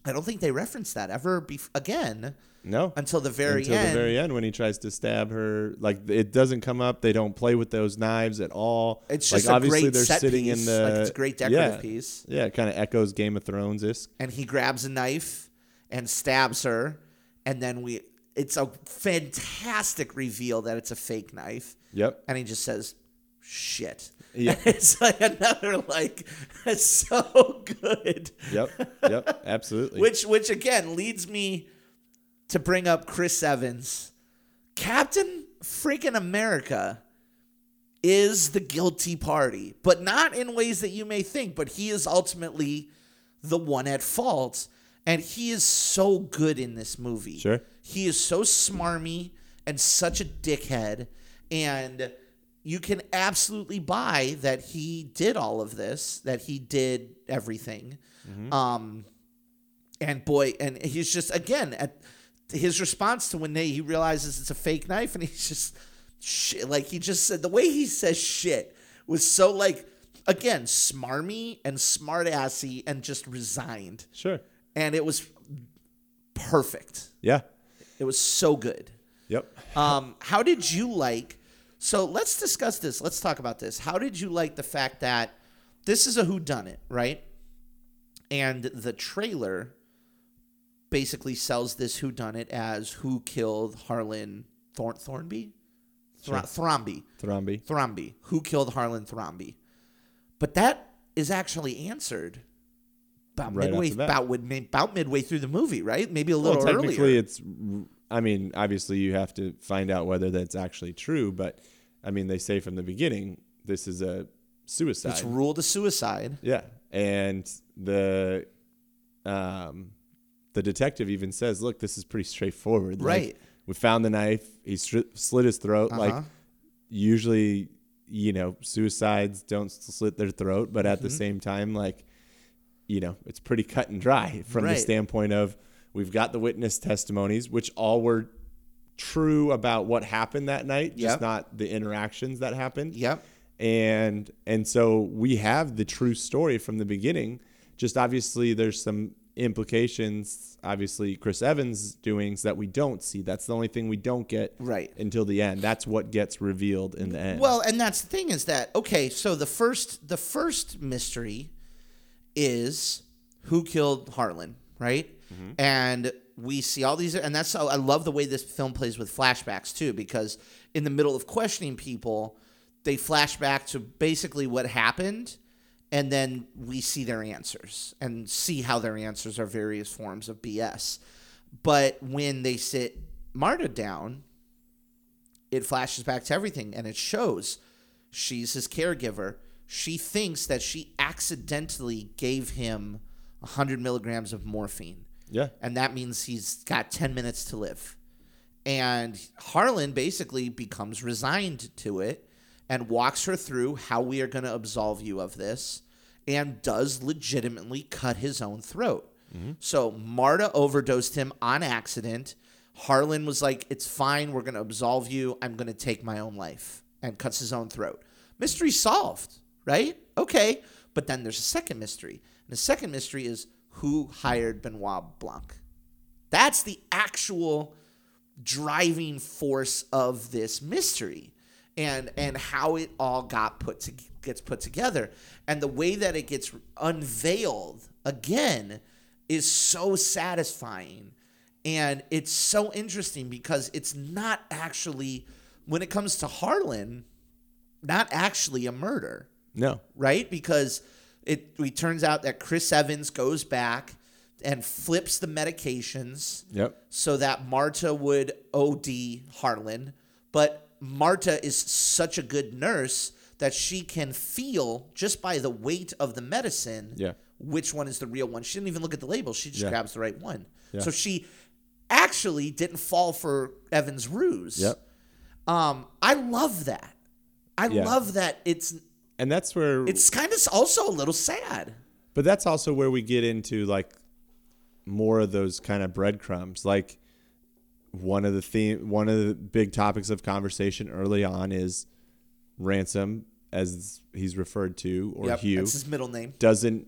I don't think they reference that ever bef- again No. until the very Until end. the very end when he tries to stab her. Like it doesn't come up. They don't play with those knives at all. It's like just a obviously great they're set sitting piece, in the like, it's a great decorative yeah, piece. Yeah, it kind of echoes Game of Thrones isk. and he grabs a knife and stabs her and then we it's a fantastic reveal that it's a fake knife Yep. and he just says shit Yeah. it's like another like it's so good Yep. Yep. Absolutely. which which again leads me to bring up chris evans captain freaking america is the guilty party but not in ways that you may think but he is ultimately the one at fault and he is so good in this movie. Sure. he is so smarmy and such a dickhead. And you can absolutely buy that he did all of this that he did everything. Um and boy and he's just again at his response to when they, he realizes it's a fake knife and he's just shit. Like he just said the way he says shit was so like again smarmy and smart assy and just resigned. Sure. And it was perfect Yeah. it was so good Yep. um, how did you like? So let's discuss this. Let's talk about this. How did you like the fact that this is a who done it, right? And the trailer basically sells this who done it as who killed Harlan Thorn Thornby, Thro- Thrombey, Thrombey. Thrombey, who killed Harlan Thrombey. But that is actually answered about Right midway the about, about midway through the movie, right? Maybe a little well, technically, earlier. it's. I mean, obviously, you have to find out whether that's actually true. But I mean, they say from the beginning this is a suicide. It's ruled a suicide. Yeah, and the um, the detective even says, "Look, this is pretty straightforward. Like, Right. we found the knife. He slit his throat. Uh-huh. Like usually, you know, suicides don't slit their throat, but at the Mm-hmm. same time, like you know, it's pretty cut and dry from the standpoint of we've got the witness testimonies, which all were true about what happened that night, just Yep. not the interactions that happened Yep. and and so we have the true story from the beginning just obviously there's some implications obviously chris evans doings that we don't see that's the only thing we don't get Right. until the end that's what gets revealed in the end Well, and that's the thing is that okay, so the first the first mystery is who killed Harlan, right? Mm-hmm. And we see all these and that's I love the way this film plays with flashbacks too because in the middle of questioning people, they flash back to basically what happened and then we see their answers and see how their answers are various forms of BS. But when they sit Marta down, it flashes back to everything and it shows she's his caregiver. She thinks that she accidentally gave him 100 milligrams of morphine. yeah And that means he's got 10 minutes to live. And Harlan basically becomes resigned to it and walks her through how we are going to absolve you of this and does legitimately cut his own throat. Mm-hmm. So Marta overdosed him on accident. Harlan was like, It's fine. We're going to absolve you. I'm going to take my own life and cuts his own throat. Mystery solved, right? Okay. But then there's a second mystery. And the second mystery is who hired Benoit Blanc? That's the actual driving force of this mystery and and how it all got put to, gets put together and the way that it gets unveiled again is so satisfying and it's so interesting because it's not actually when it comes to Harlan not actually a murder no right? Because it, it turns out that Chris Evans goes back and flips the medications yep so that Marta would OD Harlan. But Marta is such a good nurse that she can feel just by the weight of the medicine Yeah. which one is the real one. She didn't even look at the label. She just Yeah. grabs the right one. Yeah. So she actually didn't fall for Evan's ruse. yep Um, I love that. I love that it's and that's where it's kind of also a little sad. But that's also where we get into like more of those kind of breadcrumbs. Like one of the theme, one of the big topics of conversation early on is ransom, as he's referred to, or Yep, Hugh, that's his middle name. doesn't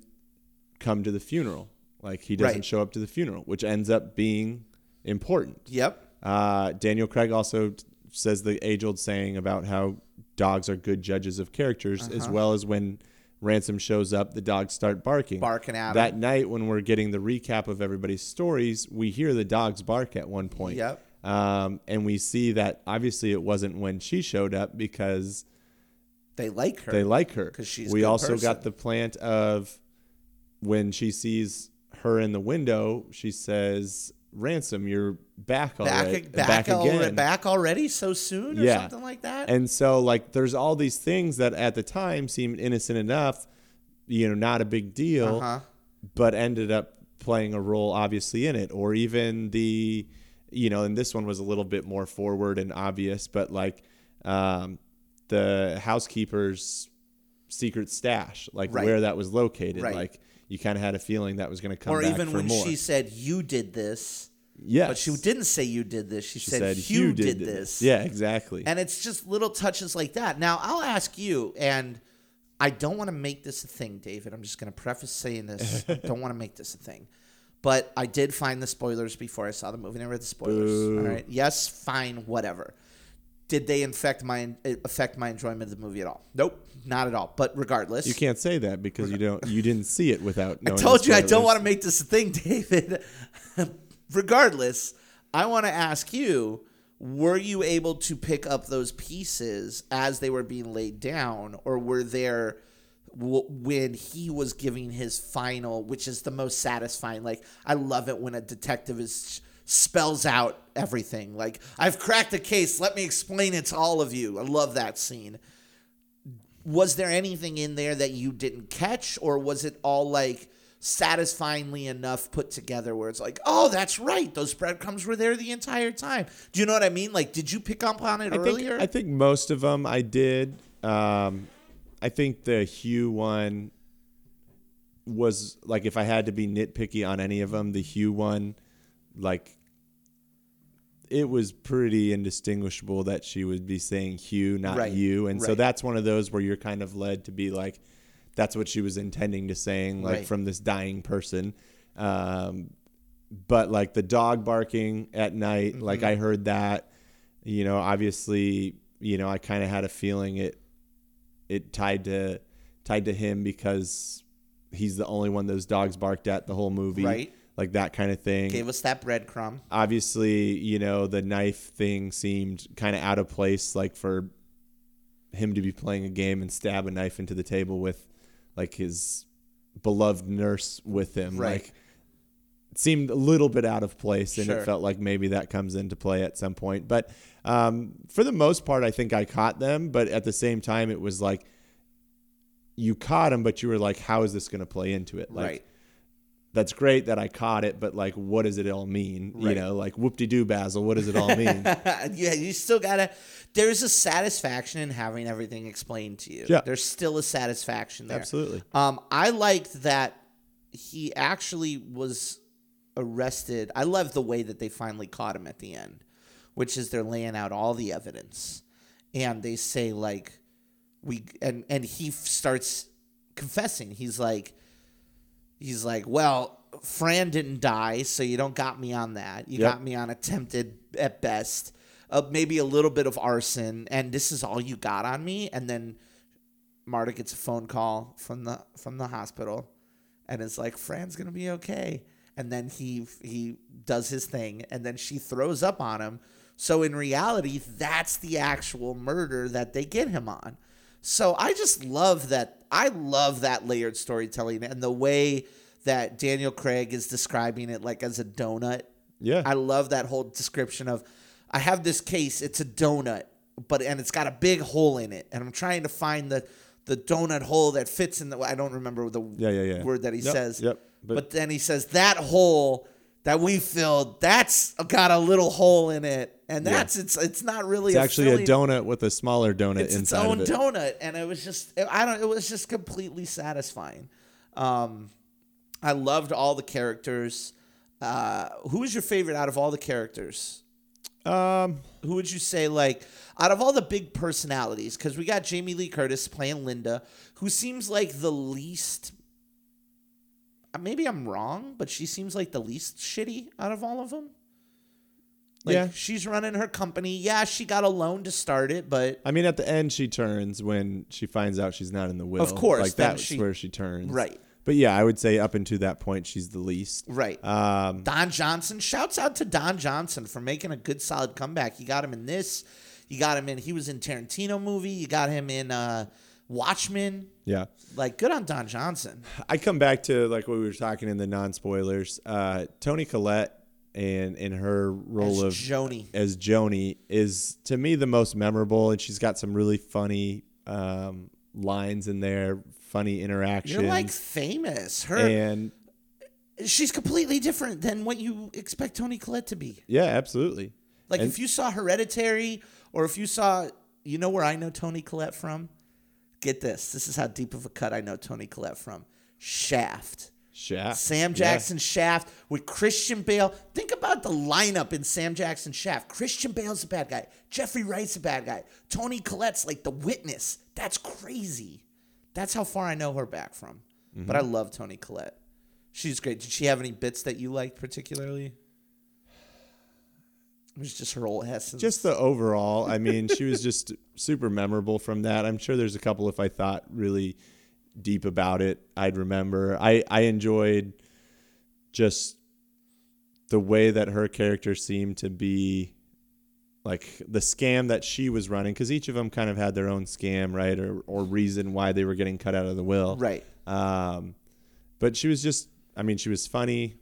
come to the funeral. Like he doesn't Right. show up to the funeral, which ends up being important. Yep. Uh, Daniel Craig also says the age old saying about how dogs are good judges of characters, Uh-huh. as well as when Ransom shows up, the dogs start barking. Barking at That him. night, when we're getting the recap of everybody's stories, we hear the dogs bark at one point. Yep. Um, and we see that obviously it wasn't when she showed up because They like her. they like her because she's we also person. got the plant of when she sees her in the window, she says, "Ransom, you're back back, already, back, already, again." back already so soon or yeah, something like that. And so, like, there's all these things that at the time seemed innocent enough, you know, not a big deal, Uh-huh. but ended up playing a role obviously in it. Or even the, you know, and this one was a little bit more forward and obvious, but like um, the housekeeper's secret stash, like Right. where that was located, Right. like you kind of had a feeling that was going to come or even when more. she said you did this, yes, but she didn't say you did this. She, She said, said Hugh Hugh did, this. Yeah, exactly. And it's just little touches like that. Now, I'll ask you, and I don't want to make this a thing, David. I'm just going to preface saying this. I don't want to make this a thing. But I did find the spoilers before I saw the movie. and I read the spoilers. Boo. All right. Yes, fine, whatever. Did they infect my affect my enjoyment of the movie at all? Nope, not at all. But regardless, you can't say that because you don't you didn't see it without. Knowing. I told you I don't want to make this a thing, David. Regardless, I want to ask you were you able to pick up those pieces as they were being laid down, or were there when he was giving his final, which is the most satisfying? Like, I love it when a detective is. Spells out everything. Like, I've cracked the case. Let me explain it to all of you. I love that scene was there anything in there that you didn't catch or was it all like satisfyingly enough put together where it's like oh that's right those breadcrumbs were there the entire time do you know what i mean like did you pick up on it I earlier think I think most of them I did. Um, I think the Hugh one was like if I had to be nitpicky on any of them, the Hugh one, like it was pretty indistinguishable that she would be saying Hugh, not Right, you, and so that's one of those where you're kind of led to be like, that's what she was intending to saying, like Right. from this dying person. Um, but like the dog barking at night, Mm-hmm. like I heard that, you know, obviously, you know, I kind of had a feeling it, it tied to, tied to him because he's the only one those dogs barked at the whole movie, Right. Like that kind of thing. gave us that breadcrumb obviously, you know, the knife thing seemed kind of out of place, like for him to be playing a game and stab a knife into the table with like his beloved nurse with him. Right. Like it seemed a little bit out of place and Sure. it felt like maybe that comes into play at some point. But um, for the most part, I think I caught them. But at the same time, it was like you caught them, but you were like, how is this going to play into it? Like, right that's great that I caught it, but like, what does it all mean? You know, like whoop de doo, Basil. What does it all mean? yeah, you still gotta. There's a satisfaction in having everything explained to you. Yeah. There's still a satisfaction there. Absolutely. Um, I liked that he actually was arrested. I love the way that they finally caught him at the end, which is they're laying out all the evidence, and they say like, we and and he f- starts confessing. He's like, he's like, well, Fran didn't die, so you don't got me on that. You Yep. got me on attempted at best. Uh, maybe a little bit of arson, and this is all you got on me. And then Marta gets a phone call from the from the hospital, and is like, "Fran's gonna be okay." And then he he does his thing, and then she throws up on him. So in reality, that's the actual murder that they get him on. So I just love that. I love that layered storytelling and the way that Daniel Craig is describing it like as a donut. Yeah. I love that whole description of I have this case, it's a donut, but and it's got a big hole in it, and I'm trying to find the the donut hole that fits in the I don't remember the Yeah, yeah, yeah. word that he Yep, says. yep, But, but- then he says that hole that we filled, that's got a little hole in it. And Yeah. that's it's it's not really It's actually a donut with a smaller donut it's its inside own of it. donut and it was just i don't it was just completely satisfying um i loved all the characters uh who was your favorite out of all the characters Um, who would you say like out of all the big personalities because we got jamie lee curtis playing linda who seems like the least maybe I'm wrong, but she seems like the least shitty out of all of them. Like Yeah. she's running her company. Yeah, she got a loan to start it, but I mean, at the end, she turns when she finds out she's not in the will. Of course, like that's she- where she turns. Right. But yeah, I would say up until that point, she's the least. right. Um, Don Johnson. Shouts out to Don Johnson for making a good solid comeback. You got him in this. You got him in. He was in Tarantino movie. You got him in uh, Watchmen. yeah. Like good on Don Johnson. I come back to like what we were talking in the non spoilers. Uh, Toni Collette and in her role As of Joni. as Joni is to me the most memorable, and she's got some really funny um, lines in there, funny interactions. You're like famous. Her. and she's completely different than what you expect Toni Collette to be. yeah, absolutely. Like And- if you saw Hereditary or if you saw, you know where I know Toni Collette from? Get this. This is how deep of a cut I know Toni Collette from. Shaft. Shaft. Sam Yeah. Jackson Shaft with Christian Bale. Think about the lineup in Sam Jackson Shaft. Christian Bale's a bad guy. Jeffrey Wright's a bad guy. Toni Collette's like the witness. That's crazy. That's how far I know her back from. But I mm-hmm. love Toni Collette. She's great. Did she have any bits that you liked particularly? It was just her whole essence. Just the overall. I mean, she was just super memorable from that. I'm sure there's a couple if I thought really deep about it, I'd remember. I I enjoyed just the way that her character seemed to be like the scam that she was running because each of them kind of had their own scam right or, or reason why they were getting cut out of the will right. um, but she was just, I mean, she was funny.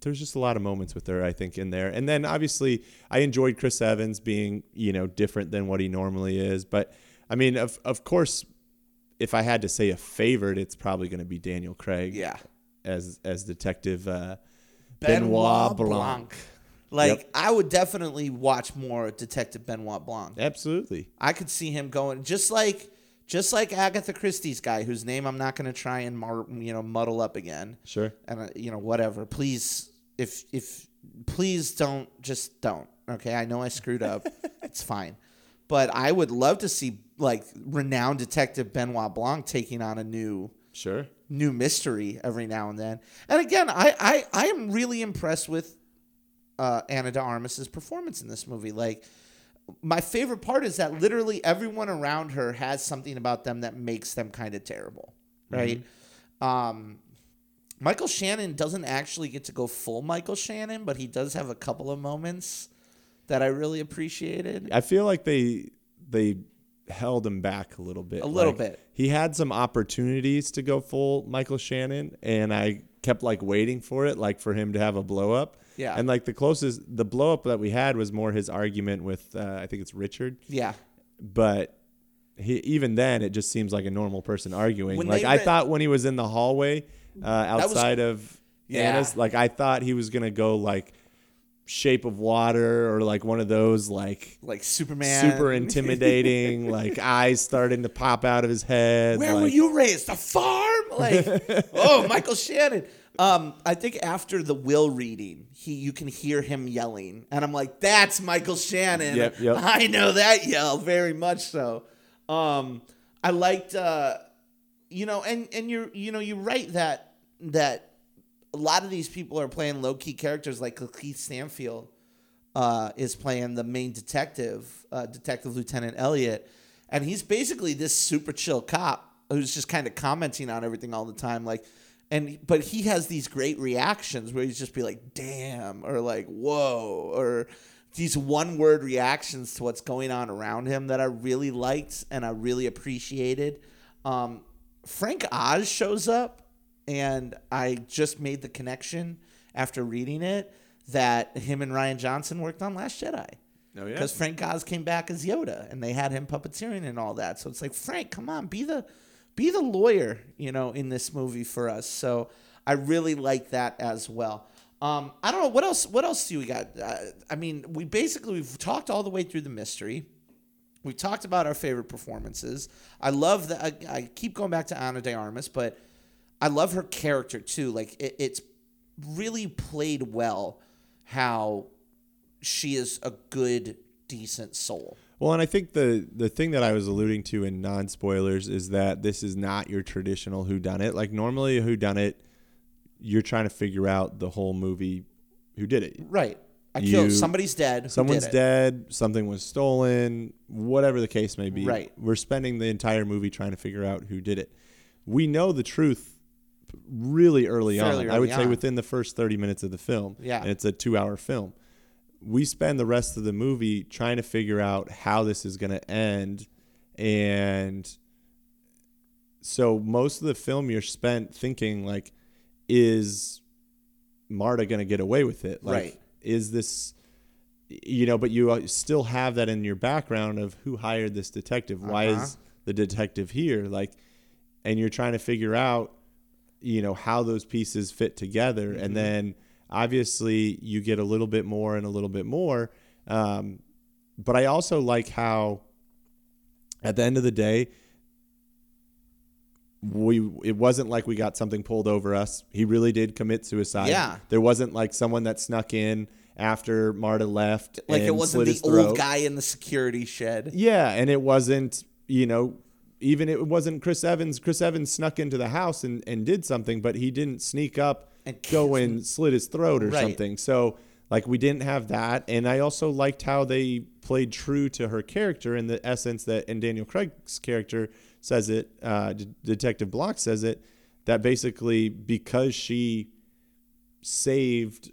There's just a lot of moments with her, I think, in there. And then obviously, I enjoyed Chris Evans being, you know, different than what he normally is. But I mean, of of course, if I had to say a favorite, it's probably going to be Daniel Craig. Yeah. As as Detective uh, Benoit Benoit Blanc. Blanc. Like Yep. I would definitely watch more Detective Benoit Blanc. Absolutely. I could see him going just like just like Agatha Christie's guy, whose name I'm not going to try and mar- you know muddle up again. Sure. And uh, you know whatever. Please, if if please don't just don't. Okay, I know I screwed up. it's fine, but I would love to see like renowned detective Benoit Blanc taking on a new Sure. new mystery every now and then. And again, I I, I am really impressed with uh, Ana de Armas's performance in this movie. Like, my favorite part is that literally everyone around her has something about them that makes them kind of terrible, right? Um, Michael Shannon doesn't actually get to go full Michael Shannon, but he does have a couple of moments that I really appreciated. I feel like they they held him back a little bit. A little Like, bit. He had some opportunities to go full Michael Shannon, and I kept like waiting for it, like for him to have a blow up. Yeah. And like the closest, the blow up that we had was more his argument with, uh, I think it's Richard. Yeah. But he even then, it just seems like a normal person arguing. When like I thought when he was in the hallway uh, was- outside of Yeah. Ana's, like I thought he was gonna go like. Shape of Water or like one of those like Like Superman. super intimidating, like eyes starting to pop out of his head. Where like, were you raised? A farm? Like, oh, Michael Shannon. Um, I think after the will reading, he you can hear him yelling, and I'm like, that's Michael Shannon. Yep, yep. I know that yell very much so. Um, I liked, uh, you know, and and you're you know you write that that a lot of these people are playing low key characters like Keith Stanfield uh, is playing the main detective, uh, Detective Lieutenant Elliot, and he's basically this super chill cop who's just kind of commenting on everything all the time, like, and but he has these great reactions where he's just be like, "Damn," or like, "Whoa," or these one word reactions to what's going on around him that I really liked and I really appreciated. Um, Frank Oz shows up, and I just made the connection after reading it that him and Rian Johnson worked on Last Jedi. Oh, yeah? Because Frank Oz came back as Yoda, and they had him puppeteering and all that. So it's like Frank, come on, be the be the lawyer, you know, in this movie for us. So I really like that as well. Um, I don't know what else. What else do we got? Uh, I mean, we basically we've talked all the way through the mystery. We talked about our favorite performances. I love that. I, I keep going back to Ana de Armas, but I love her character too. Like it, it's really played well how she is a good, decent soul. Well, and I think the the thing that I was alluding to in non spoilers is that this is not your traditional Who Done It. Like normally, a Who Done It, you're trying to figure out the whole movie who did it. Right. I You- killed somebody's dead. Someone's dead, something was stolen, whatever the case may be. Right. We're spending the entire movie trying to figure out who did it. We know the truth really early Fairly on. I would early say within the first 30 minutes of the film. Yeah. And it's a two hour film. We spend the rest of the movie trying to figure out how this is going to end. And so most of the film you're spent thinking, like, is Marta going to get away with it? Like, Right. Is this, you know, but you uh, still have that in your background of who hired this detective. Why Uh-huh. is the detective here? Like, and you're trying to figure out, you know, how those pieces fit together. Mm-hmm. And then obviously you get a little bit more and a little bit more. Um, but I also like how, at the end of the day, we it wasn't like we got something pulled over us. He really did commit suicide. Yeah. There wasn't like someone that snuck in after Marta left. Like it wasn't the old guy in the security shed. Yeah, and it wasn't, you know, even it wasn't Chris Evans. Chris Evans snuck into the house and, and did something, but he didn't sneak up And go and slit his throat or Right. something. So like we didn't have that. And I also liked how they played true to her character in the essence that and Daniel Craig's character says it, uh, D- Detective Block says it, that basically because she saved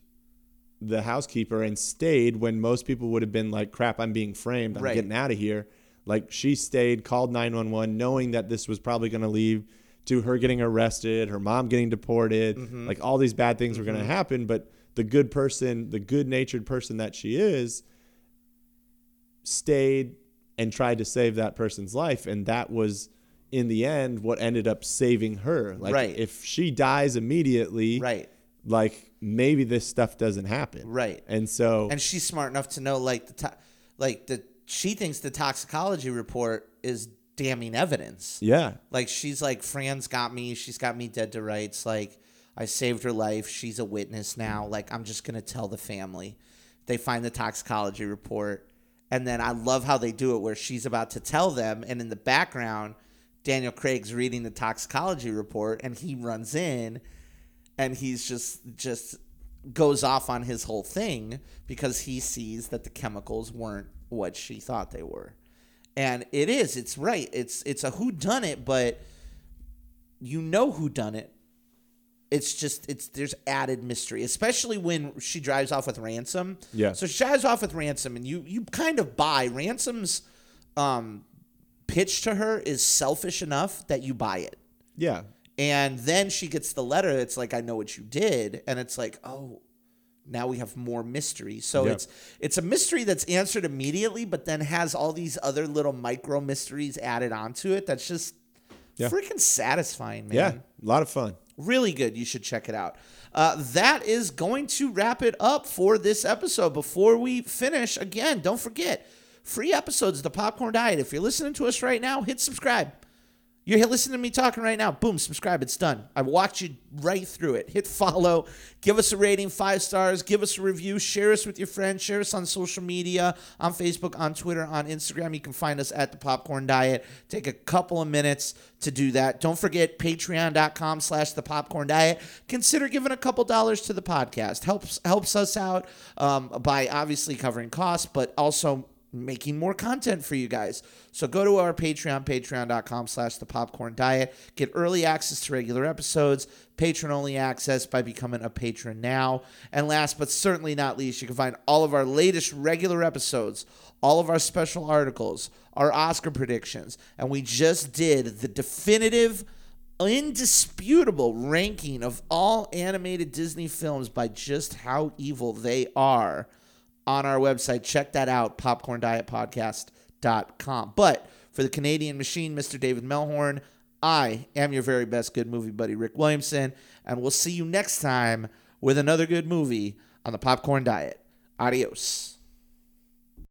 the housekeeper and stayed when most people would have been like, crap, I'm being framed. I'm Right. getting out of here. Like she stayed, called 911, knowing that this was probably going to lead to her getting arrested, her mom getting deported. Mm-hmm. Like all these bad things were going to happen. But the good person, the good natured person that she is, stayed and tried to save that person's life. And that was, in the end, what ended up saving her. Like Right. if she dies immediately, Right. like maybe this stuff doesn't happen. Right. And so And she's smart enough to know like the to- like the she thinks the toxicology report is damning evidence. yeah. Like she's like Fran's got me, she's got me dead to rights. Like I saved her life. She's a witness now. Like I'm just gonna tell the family. They find the toxicology report. And then I love how they do it where she's about to tell them and in the background Daniel Craig's reading the toxicology report and he runs in and he's just just goes off on his whole thing because he sees that the chemicals weren't what she thought they were. And it is, it's right. It's it's a who done it, but you know who done it. It's just it's there's added mystery, especially when she drives off with Ransom. Yeah. So she drives off with Ransom and you you kind of buy Ransom's um pitch to her is selfish enough that you buy it. Yeah. And then she gets the letter. It's like, I know what you did. And it's like, oh, now we have more mystery. So Yep. it's it's a mystery that's answered immediately, but then has all these other little micro mysteries added onto it. That's just Yeah. freaking satisfying, man. Yeah. A lot of fun. Really good. You should check it out. Uh, that is going to wrap it up for this episode. Before we finish, again, don't forget free episodes of the Popcorn Diet. If you're listening to us right now, hit subscribe. You're listening to me talking right now. Boom, subscribe. It's done. I walked you right through it. Hit follow. Give us a rating, five stars. Give us a review. Share us with your friends. Share us on social media, on Facebook, on Twitter, on Instagram. You can find us at the Popcorn Diet. Take a couple of minutes to do that. Don't forget patreon.com slash the popcorn diet. Consider giving a couple dollars to the podcast. Helps helps us out um, by obviously covering costs, but also making more content for you guys. So go to our Patreon, patreon.com slash the popcorn diet. Get early access to regular episodes, patron only access by becoming a patron now. And last but certainly not least, you can find all of our latest regular episodes, all of our special articles, our Oscar predictions, and we just did the definitive indisputable ranking of all animated Disney films by just how evil they are on our website. Check that out, popcorndietpodcast.com. But for the Canadian machine, Mr. David Melhorn, I am your very best good movie buddy, Rick Williamson, and we'll see you next time with another good movie on the Popcorn Diet. Adios.